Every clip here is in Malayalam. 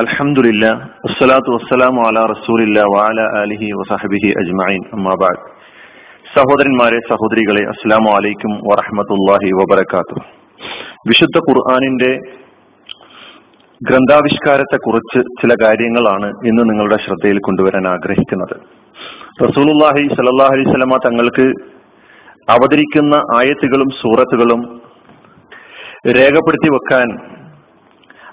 അൽഹംദുലില്ല വസ്സലാത്തു വസ്സലാമു അലാ റസൂലില്ല വാല അലിഹി വസഹബിഹി അജ്മഈൻ. അമ്മാബാദ് സഹോദരന്മാരെ സഹോദരികളെ അസ്സലാമു അലൈക്കും വറഹ്മത്തുള്ളാഹി വബർക്കാത്തു വിശുദ്ധ ഖുർആാനിന്റെ ഗ്രന്ഥാവിഷ്കാരത്തെ കുറിച്ച് ചില കാര്യങ്ങളാണ് ഇന്ന് നിങ്ങളുടെ ശ്രദ്ധയിൽ കൊണ്ടുവരാൻ ആഗ്രഹിക്കുന്നത്. റസൂലുള്ളാഹി സല്ലല്ലാഹു അലൈഹി സ്വലമ തങ്ങൾക്ക് അവതരിക്കുന്ന ആയത്തുകളും സൂറത്തുകളും രേഖപ്പെടുത്തി വെക്കാൻ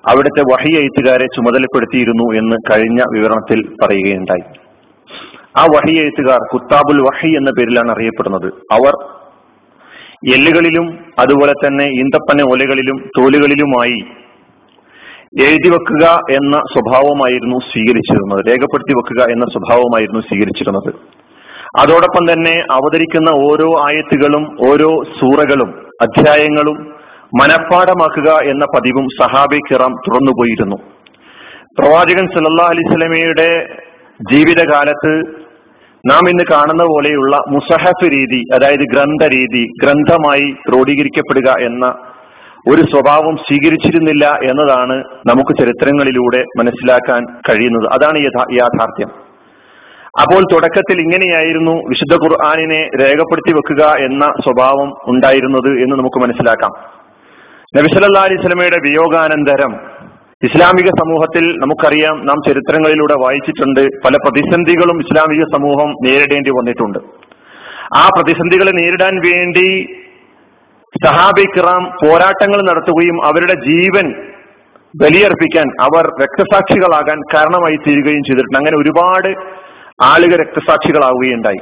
അവിടുത്തെ വഹി എഴുത്തുകാരെ ചുമതലപ്പെടുത്തിയിരുന്നു എന്ന് കഴിഞ്ഞ വിവരണത്തിൽ പറയുകയുണ്ടായി. ആ വഹി എഴുത്തുകാർ കുത്താബുൽ വഹി എന്ന പേരിലാണ് അറിയപ്പെടുന്നത്. അവർ എല്ലുകളിലും അതുപോലെ തന്നെ ഈന്തപ്പന ഓലകളിലും തോലുകളിലുമായി എഴുതി വെക്കുക എന്ന സ്വഭാവമായിരുന്നു സ്വീകരിച്ചിരുന്നത്. രേഖപ്പെടുത്തി വെക്കുക എന്ന സ്വഭാവമായിരുന്നു സ്വീകരിച്ചിരുന്നത്. അതോടൊപ്പം തന്നെ അവതരിക്കുന്ന ഓരോ ആയത്തുകളും ഓരോ സൂറകളും അധ്യായങ്ങളും മനഃപ്പാടമാക്കുക എന്ന പതിവും സഹാബി കിറാം തുറന്നുപോയിരുന്നു. പ്രവാചകൻ സല്ലാ അലിസ്ലമയുടെ ജീവിതകാലത്ത് നാം ഇന്ന് കാണുന്ന പോലെയുള്ള മുസഹഫ് രീതി അതായത് ഗ്രന്ഥ രീതി ഗ്രന്ഥമായി ക്രോഡീകരിക്കപ്പെടുക എന്ന ഒരു സ്വഭാവം സ്വീകരിച്ചിരുന്നില്ല എന്നതാണ് നമുക്ക് ചരിത്രങ്ങളിലൂടെ മനസ്സിലാക്കാൻ കഴിയുന്നത്. അതാണ് യാഥാർത്ഥ്യം. അപ്പോൾ തുടക്കത്തിൽ ഇങ്ങനെയായിരുന്നു വിശുദ്ധ ഖുർആാനിനെ രേഖപ്പെടുത്തി വെക്കുക എന്ന സ്വഭാവം ഉണ്ടായിരുന്നത് എന്ന് നമുക്ക് മനസ്സിലാക്കാം. നബിസല്ലാ അലൈഹി സ്വലമയുടെ വിയോഗാനന്തരം ഇസ്ലാമിക സമൂഹത്തിൽ നമുക്കറിയാം നാം ചരിത്രങ്ങളിലൂടെ വായിച്ചിട്ടുണ്ട്. പല പ്രതിസന്ധികളും ഇസ്ലാമിക സമൂഹം നേരിടേണ്ടി വന്നിട്ടുണ്ട്. ആ പ്രതിസന്ധികളെ നേരിടാൻ വേണ്ടി സഹാബി കിറാം പോരാട്ടങ്ങൾ നടത്തുകയും അവരുടെ ജീവൻ ബലിയർപ്പിക്കാൻ അവർ രക്തസാക്ഷികളാകാൻ കാരണമായി തീരുകയും ചെയ്തിട്ടുണ്ട്. അങ്ങനെ ഒരുപാട് ആളുകൾ രക്തസാക്ഷികളാവുകയുണ്ടായി.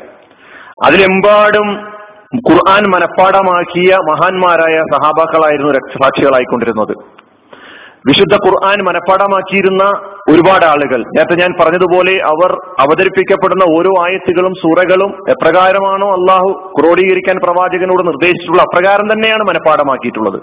അതിലെമ്പാടും ഖുർആൻ മനഃപ്പാടമാക്കിയ മഹാന്മാരായ സഹാബാക്കളായിരുന്നു രക്തസാക്ഷികളായിക്കൊണ്ടിരുന്നത്. വിശുദ്ധ ഖുർആൻ മനഃപ്പാടമാക്കിയിരുന്ന ഒരുപാട് ആളുകൾ. നേരത്തെ ഞാൻ പറഞ്ഞതുപോലെ അവർ അവതരിപ്പിക്കപ്പെടുന്ന ഓരോ ആയത്തുകളും സൂറകളും എപ്രകാരമാണോ അള്ളാഹു ക്രോഡീകരിക്കാൻ പ്രവാചകനോട് നിർദ്ദേശിച്ചിട്ടുള്ള അപ്രകാരം തന്നെയാണ് മനഃപ്പാടമാക്കിയിട്ടുള്ളത്.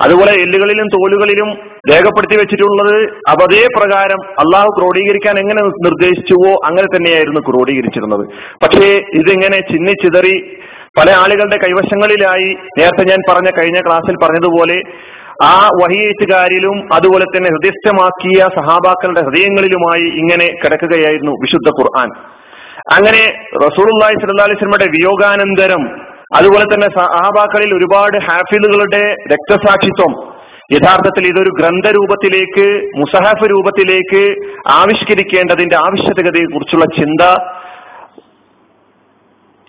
അതുപോലെ എല്ലുകളിലും തോലുകളിലും രേഖപ്പെടുത്തി വെച്ചിട്ടുള്ളത് അതേ പ്രകാരം അള്ളാഹു ക്രോഡീകരിക്കാൻ എങ്ങനെ നിർദ്ദേശിച്ചുവോ അങ്ങനെ തന്നെയായിരുന്നു ക്രോഡീകരിച്ചിരുന്നത്. പക്ഷേ ഇതിങ്ങനെ ചിന്നി ചിതറി പല ആളുകളുടെ കൈവശങ്ങളിലായി നേരത്തെ ഞാൻ പറഞ്ഞ കഴിഞ്ഞ ക്ലാസ്സിൽ പറഞ്ഞതുപോലെ ആ വഹിയേറ്റുകാരിലും അതുപോലെ തന്നെ ഹൃദയസ്ഥമാക്കിയ സഹാബാക്കളുടെ ഹൃദയങ്ങളിലുമായി ഇങ്ങനെ കിടക്കുകയായിരുന്നു വിശുദ്ധ ഖുർആൻ. അങ്ങനെ റസൂലുള്ളാഹി സ്വല്ലല്ലാഹി അലൈഹി വസല്ലമയുടെ വിയോഗാനന്തരം അതുപോലെ തന്നെ സഹാബാക്കളിൽ ഒരുപാട് ഹാഫിദുകളുടെ രക്തസാക്ഷിത്വം യഥാർത്ഥത്തിൽ ഇതൊരു ഗ്രന്ഥരൂപത്തിലേക്ക് മുസഹഫ് രൂപത്തിലേക്ക് ആവിഷ്കരിക്കേണ്ടതിന്റെ ആവശ്യകതയെ കുറിച്ചുള്ള ചിന്ത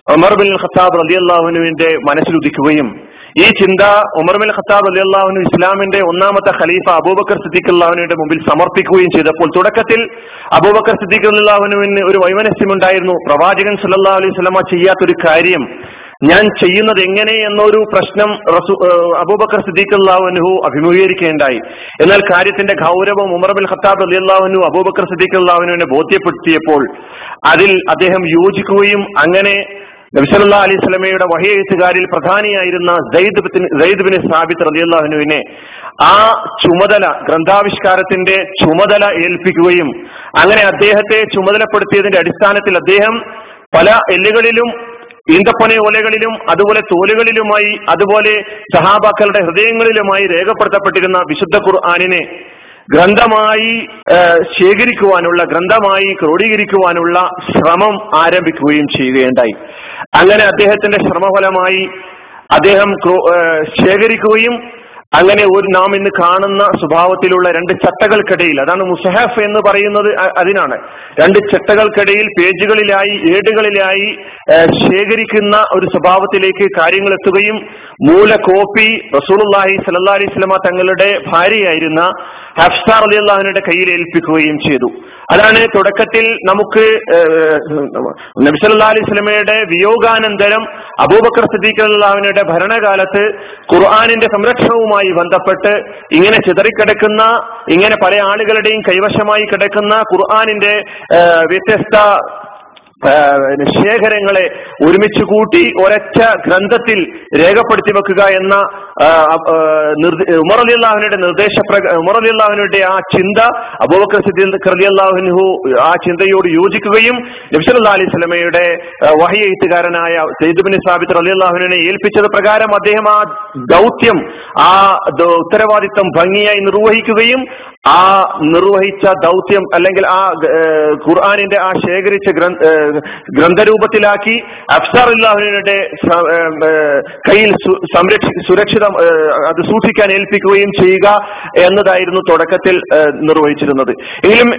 ഉമർ ബിൻ ഖത്താബ് റലിയല്ലാഹുനുവിന്റെ മനസ്സിലുദിക്കുകയും ഈ ചിന്ത ഉമർ ബിൻ അലി അള്ളാഹുനു ഇസ്ലാമിന്റെ ഒന്നാമത്തെ ഖലീഫ അബൂബക്കർ സിദ്ദീഖ് അള്ളാഹുനുവിന്റെ മുമ്പിൽ സമർപ്പിക്കുകയും ചെയ്തപ്പോൾ തുടക്കത്തിൽ അബൂബക്കർ സിദ്ദീഖ് അള്ളാഹുനുവിന് ഒരു വൈമനസ്യമുണ്ടായിരുന്നു പ്രവാചകൻ സല്ലാ അലൈഹി സ്വലമ ചെയ്യാത്തൊരു കാര്യം ഞാൻ ചെയ്യുന്നത് എങ്ങനെ എന്നൊരു പ്രശ്നം അബൂബക്കർ സിദ്ദീഖ് അള്ളാഹുനുഹു അഭിമുഖീകരിക്കേണ്ടായി എന്നാൽ കാര്യത്തിന്റെ ഗൗരവം ഉമർ ബിൻ ഖത്താബ് അലി അള്ളാഹുനു അബൂബക്കർ സിദ്ദീഖ് അള്ളാഹുനുവിനെ ബോധ്യപ്പെടുത്തിയപ്പോൾ അതിൽ അദ്ദേഹം യോജിക്കുകയും അങ്ങനെ നബിസല്ലാ അലൈഹി സ്വലമയുടെ വഹിയെഴുത്തുകാരിൽ പ്രധാനിയായിരുന്ന സെയ്ദ് ബിൻ സാബിത്ത് റലിയല്ലാഹുനുവിനെ ആ ചുമതല ഗ്രന്ഥാവിഷ്കാരത്തിന്റെ ചുമതല ഏൽപ്പിക്കുകയും അങ്ങനെ അദ്ദേഹത്തെ ചുമതലപ്പെടുത്തിയതിന്റെ അടിസ്ഥാനത്തിൽ അദ്ദേഹം പല എല്ലുകളിലും ഈന്തപ്പന ഓലകളിലും അതുപോലെ തോലുകളിലുമായി അതുപോലെ സഹാബാക്കളുടെ ഹൃദയങ്ങളിലുമായി രേഖപ്പെടുത്തപ്പെട്ടിരുന്ന വിശുദ്ധ ഖുർആാനിനെ ഗ്രന്ഥമായി ശേഖരിക്കുവാനുള്ള ഗ്രന്ഥമായി ക്രോഡീകരിക്കുവാനുള്ള ശ്രമം ആരംഭിക്കുകയും ചെയ്യുകയുണ്ടായി. അങ്ങനെ അദ്ദേഹത്തിന്റെ ശ്രമഫലമായി അദ്ദേഹം ശേഖരിക്കുകയും അങ്ങനെ ഒരു നാം ഇന്ന് കാണുന്ന സ്വഭാവത്തിലുള്ള രണ്ട് ചട്ടകൾക്കിടയിൽ അതാണ് മുസഹഫ് എന്ന് പറയുന്നത് അതിനാണ്. രണ്ട് ചട്ടകൾക്കിടയിൽ പേജുകളിലായി ഏടുകളിലായി ശേഖരിക്കുന്ന ഒരു സ്വഭാവത്തിലേക്ക് കാര്യങ്ങൾ എത്തുകയും മൂല കോപ്പി റസൂലുള്ളാഹി സല്ലാ അലൈഹി സ്വലമ തങ്ങളുടെ ഭാര്യയായിരുന്ന ഹഫ്സാർ അലി അള്ളാഹുവിന്റെ കയ്യിൽ ഏൽപ്പിക്കുകയും ചെയ്തു. അതാണ് തുടക്കത്തിൽ നമുക്ക് നബിസല്ലാ അലൈഹി സ്വലമയുടെ വിയോഗാനന്തരം അബൂബക്കർ സിദ്ദീഖ് അള്ളാഹുവിനുടെ ഭരണകാലത്ത് ഖുർആാനിന്റെ സംരക്ഷണവുമായി ബന്ധപ്പെട്ട് ഇങ്ങനെ ചിതറിക്കിടക്കുന്ന ഇങ്ങനെ പല ആളുകളുടെയും കൈവശമായി കിടക്കുന്ന ഖുർആാനിന്റെ വ്യത്യസ്ത ശേഖരങ്ങളെ ഒരുമിച്ച് കൂട്ടി ഒരൊറ്റ ഗ്രന്ഥത്തിൽ രേഖപ്പെടുത്തി വെക്കുക എന്ന ഉമർ അലി അള്ളാഹുവിന്റെ ഉമർ അലി ആ ചിന്ത അബൂബക്കർ സിദ്ദീഖ് അള്ളാഹുനു ആ ചിന്തയോട് യോജിക്കുകയും നബ്സല്ലാ അലൈഹി സ്വലമയുടെ വഹി എഴുത്തുകാരനായ സെയ്ദുബിൻ സാബിത്ത് അലി അള്ളാഹുവിനെ ഏൽപ്പിച്ചത് പ്രകാരം അദ്ദേഹം ആ ദൗത്യം ആ ഉത്തരവാദിത്തം ഭംഗിയായി നിർവഹിക്കുകയും ആ നിർവഹിച്ച ദൗത്യം അല്ലെങ്കിൽ ആ ഖുർആാനിന്റെ ആ ശേഖരിച്ച ഗ്രന്ഥരൂപത്തിലാക്കി അഫ്സാർ അല്ലാഹുവിനുടെ കയ്യിൽ സംരക്ഷി സുരക്ഷിതം അത് സൂക്ഷിക്കാൻ ഏൽപ്പിക്കുകയും ചെയ്യുക എന്നതായിരുന്നു തുടക്കത്തിൽ നിർവഹിച്ചിരുന്നത്. എങ്കിലും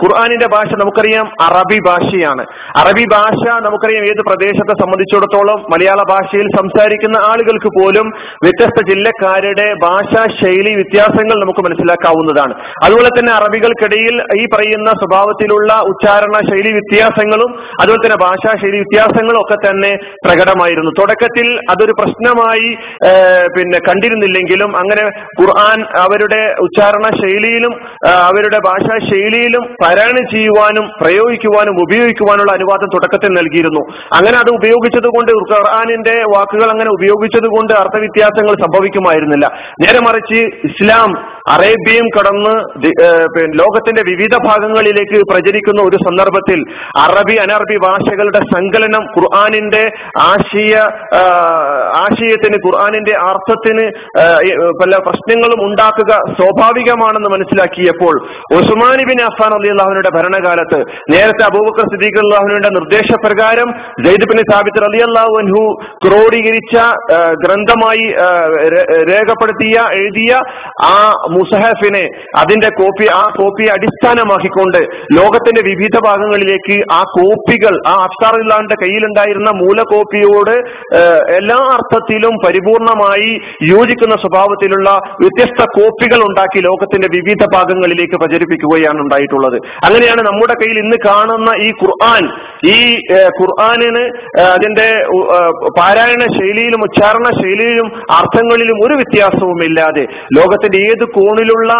ഖുർആാനിന്റെ ഭാഷ നമുക്കറിയാം അറബി ഭാഷയാണ്. അറബി ഭാഷ നമുക്കറിയാം ഏത് പ്രദേശത്തെ സംബന്ധിച്ചിടത്തോളം മലയാള ഭാഷയിൽ സംസാരിക്കുന്ന ആളുകൾക്ക് പോലും വ്യത്യസ്ത ജില്ലക്കാരുടെ ഭാഷാ ശൈലി വ്യത്യാസങ്ങൾ നമുക്ക് മനസ്സിലാക്കാവുന്നതാണ്. അതുപോലെ തന്നെ അറബികൾക്കിടയിൽ ഈ പറയുന്ന സ്വഭാവത്തിലുള്ള ഉച്ചാരണ ശൈലി വ്യത്യാസങ്ങളും അതുപോലെ തന്നെ ഭാഷാ ശൈലി വ്യത്യാസങ്ങളും ഒക്കെ തന്നെ പ്രകടമായിരുന്നു. തുടക്കത്തിൽ അതൊരു പ്രശ്നമായി പിന്നെ കണ്ടിരുന്നില്ലെങ്കിലും അങ്ങനെ ഖുർആൻ അവരുടെ ഉച്ചാരണ ശൈലിയിലും അവരുടെ ഭാഷാ ശൈലിയിലും പാരായണം ചെയ്യുവാനും പ്രയോഗിക്കുവാനും ഉപയോഗിക്കുവാനുള്ള അനുവാദം തുടക്കത്തിൽ നൽകിയിരുന്നു. അങ്ങനെ അത് ഉപയോഗിച്ചത് കൊണ്ട് ഖുർആാനിന്റെ വാക്കുകൾ അങ്ങനെ ഉപയോഗിച്ചത് കൊണ്ട് അർത്ഥവ്യത്യാസങ്ങൾ സംഭവിക്കുമായിരുന്നില്ല. നേരെ മറിച്ച് ഇസ്ലാം അറേബ്യയും കടന്ന് ലോകത്തിന്റെ വിവിധ ഭാഗങ്ങളിലേക്ക് പ്രചരിക്കുന്ന ഒരു സന്ദർഭത്തിൽ അറബി അനറബി ഭാഷകളുടെ സങ്കലനം ഖുർആാനിന്റെ ആശയ ആശയത്തിന് ഖുർആാനിന്റെ അർത്ഥത്തിന് പല പ്രശ്നങ്ങളും ഉണ്ടാക്കുക സ്വാഭാവികമാണെന്ന് മനസ്സിലാക്കിയപ്പോൾ ഉസ്മാൻ ബിൻ അഫാൻ അലി അള്ളാഹുവിന്റെ ഭരണകാലത്ത് നേരത്തെ അബൂബക്കർ സിദ്ദീഖ് അള്ളാഹുവിന്റെ നിർദ്ദേശപ്രകാരം ജയ്ദ് ബിൻ സാബിത്ത് അലി അള്ളാഹു അൻഹു ക്രോഡീകരിച്ച ഗ്രന്ഥമായി രേഖപ്പെടുത്തിയ എഴുതിയ ആ മുസഹഫിനെ അതിന്റെ കോപ്പി ആ കോപ്പിയെ അടിസ്ഥാനമാക്കിക്കൊണ്ട് ലോകത്തിന്റെ വിവിധ ഭാഗങ്ങളിലേക്ക് ആ കോപ്പികൾ ആ അഫ്സാറുല്ലാന്റെ കയ്യിലുണ്ടായിരുന്ന മൂലകോപ്പിയോട് എല്ലാ അർത്ഥത്തിലും പരിപൂർണമായി യോജിക്കുന്ന സ്വഭാവത്തിലുള്ള വ്യത്യസ്ത കോപ്പികൾ ഉണ്ടാക്കി ലോകത്തിന്റെ വിവിധ ഭാഗങ്ങളിലേക്ക് പ്രചരിപ്പിക്കുകയാണ് ഉണ്ടായിട്ടുള്ളത്. അങ്ങനെയാണ് നമ്മുടെ കയ്യിൽ ഇന്ന് കാണുന്ന ഈ ഖുർആൻ. ഈ ഖുർആാനിന് അതിന്റെ പാരായണ ശൈലിയിലും ഉച്ചാരണ ശൈലിയിലും അർത്ഥങ്ങളിലും ഒരു വ്യത്യാസവും ഇല്ലാതെ ലോകത്തിന്റെ ഏത് കോണിലുള്ള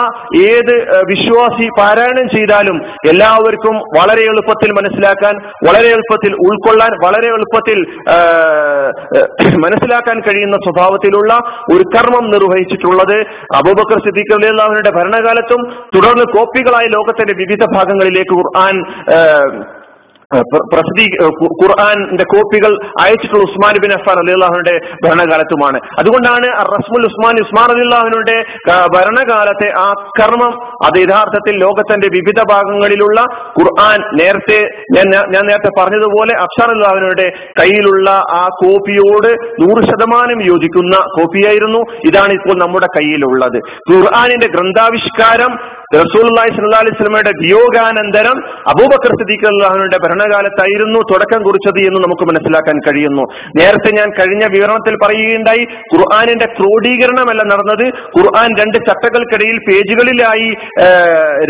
ഏത് വിശ്വാസി പാരായണം ചെയ്താലും എല്ലാവർക്കും വളരെ എളുപ്പത്തിൽ മനസ്സിലാക്കാൻ വളരെ എളുപ്പത്തിൽ ഉൾക്കൊള്ളാൻ വളരെ എളുപ്പത്തിൽ മനസ്സിലാക്കാൻ കഴിയുന്ന സ്വഭാവത്തിലുള്ള ഒരു കർമ്മം നിർവഹിച്ചിട്ടുള്ളത് അബൂബക്കർ സിദ്ദീഖ് അലിയുടെ ഭരണകാലത്തും തുടർന്ന് കോപ്പികളായി ലോകത്തിന്റെ വിവിധ ഭാഗങ്ങളിലേക്ക് ഖുർആൻ പ്രസിദ്ധീ ഖുർആാന്റെ കോപ്പികൾ അയച്ചിട്ടുള്ള ഉസ്മാൻ ബിൻ അഫാൻ അള്ളാഹുനുടെ ഭരണകാലത്തുമാണ്. അതുകൊണ്ടാണ് റസ്മുൽ ഉസ്മാൻ ഉസ്മാൻ അലിള്ളാഹുവിന്റെ ഭരണകാലത്തെ ആ കർമ്മം അത് യഥാർത്ഥത്തിൽ ലോകത്തിന്റെ വിവിധ ഭാഗങ്ങളിലുള്ള ഖുർആൻ നേരത്തെ ഞാൻ ഞാൻ നേരത്തെ പറഞ്ഞതുപോലെ അഫ്ഷാർ അല്ലാഹുവിനുടെ കയ്യിലുള്ള ആ കോപ്പിയോട് നൂറ് ശതമാനം യോജിക്കുന്ന കോപ്പിയായിരുന്നു. ഇതാണ് ഇപ്പോൾ നമ്മുടെ കയ്യിലുള്ളത്. ഖുർആാനിന്റെ ഗ്രന്ഥാവിഷ്കാരം റസൂലുള്ളാഹി സ്വല്ലല്ലാഹി അലൈഹി വസല്ലമയുടെ വിയോഗാനന്തരം അബൂബക്കർ സിദ്ദീഖ് അള്ളാഹുവിന്റെ ഭരണകാലത്തായിരുന്നു തുടക്കം കുറിച്ചത് എന്ന് നമുക്ക് മനസ്സിലാക്കാൻ കഴിയുന്നു. നേരത്തെ ഞാൻ കഴിഞ്ഞ വിവരണത്തിൽ പറയുകയുണ്ടായി ഖുർആാനിന്റെ ക്രോഡീകരണമല്ല നടന്നത്. ഖുർആൻ രണ്ട് ചട്ടകൾക്കിടയിൽ പേജുകളിലായി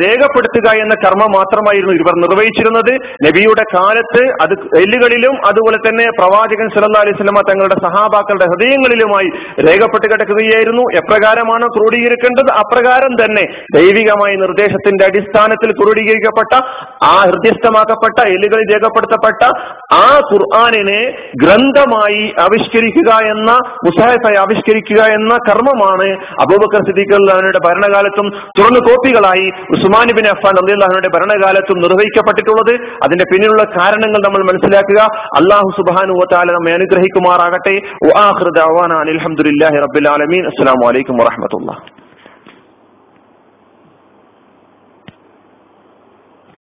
രേഖപ്പെടുത്തുക എന്ന കർമ്മം മാത്രമായിരുന്നു ഇവർ നിർവഹിച്ചിരുന്നത്. നബിയുടെ കാലത്ത് അത് എല്ലുകളിലും അതുപോലെ തന്നെ പ്രവാചകൻ സല്ലാ അലൈഹി വസല്ലമ തങ്ങളുടെ സഹാബാക്കളുടെ ഹൃദയങ്ങളിലുമായി രേഖപ്പെട്ട് കിടക്കുകയായിരുന്നു. എപ്രകാരമാണ് ക്രോഡീകരിക്കേണ്ടത്? അപ്രകാരം തന്നെ ദൈവികമായ നിർദ്ദേശത്തിന്റെ അടിസ്ഥാനത്തിൽ ക്രോഡീകരിക്കപ്പെട്ട ആ ഹൃദയസ്ഥമാക്കപ്പെട്ട എല്ലുകളിൽ രേഖപ്പെടുത്തപ്പെട്ട ആ ഖുർആാനിനെ ഗ്രന്ഥമായി ആവിഷ്കരിക്കുക എന്ന മുസാഹിഫായി ആവിഷ്കരിക്കുക എന്ന കർമ്മമാണ് അബൂബക്കർ സിദ്ദീഖ് ഭരണകാലത്തും തുറന്നു കോപ്പികളായി ഉസ്മാൻ ബിൻ അഫാൻ അള്ളാഹുയുടെ ഭരണകാലത്തും നിർവഹിക്കപ്പെട്ടിട്ടുള്ളത്. അതിന്റെ പിന്നിലുള്ള കാരണങ്ങൾ നമ്മൾ മനസ്സിലാക്കുക. അള്ളാഹു സുബാനു വാല നമ്മെ അനുഗ്രഹിക്കുമാറാകട്ടെ. അലഹമുല്ലാഹി റബ്ബിൽ ആലമീൻ. അസ്സാം വലൈക്കും വാഹമത്തുള്ള